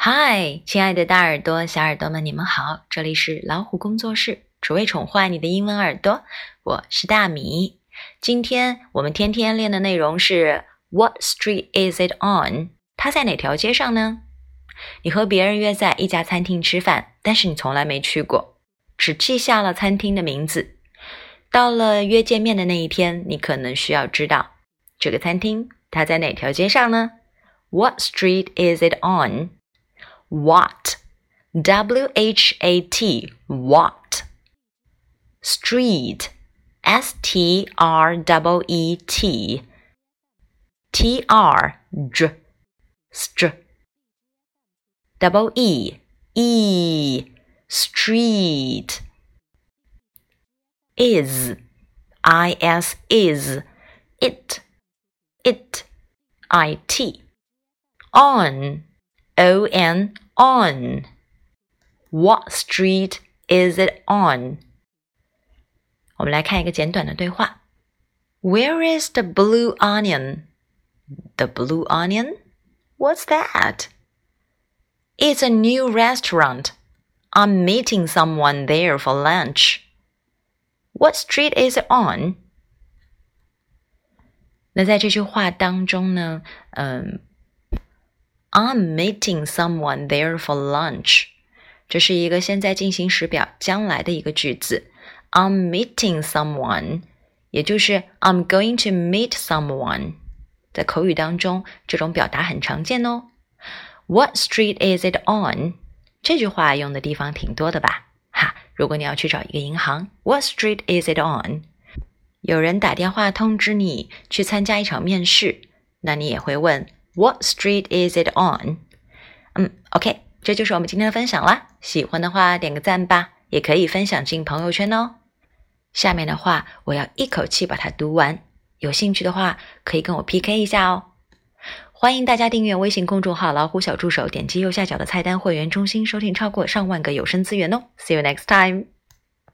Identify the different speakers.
Speaker 1: 嗨，亲爱的大耳朵、小耳朵们，你们好！这里是老虎工作室，只为宠坏你的英文耳朵。我是大米。今天我们天天练的内容是 What street is it on？它在哪条街上呢？你和别人约在一家餐厅吃饭，但是你从来没去过，只记下了餐厅的名字。到了约见面的那一天，你可能需要知道这个餐厅它在哪条街上呢？What street is it on？on？What? W H A T. What? Street. S T R W E T. T R J. Str. Double E. E. Street. Is. I S is. It. It. I T. On O N on. What street is it on? 我们来看一个简短的对话。Where is the blue onion? The blue onion? What's that? It's a new restaurant. I'm meeting someone there for lunch. What street is it on? 那在这句话当中呢，嗯 ，I'm meeting someone there for lunch。这是一个现在进行时表将来的一个句子。I'm meeting someone，也就是 I'm going to meet someone。在口语当中，这种表达很常见哦。What street is it on？这句话用的地方挺多的吧？哈，如果你要去找一个银行，What street is it on？有人打电话通知你去参加一场面试，那你也会问。What street is it on？嗯，OK，这就是我们今天的分享啦。喜欢的话点个赞吧，也可以分享进朋友圈哦。下面的话我要一口气把它读完，有兴趣的话可以跟我 PK 一下哦。欢迎大家订阅微信公众号“老虎小助手”，点击右下角的菜单“会员中心”，收听超过上万个有声资源哦。See you next time.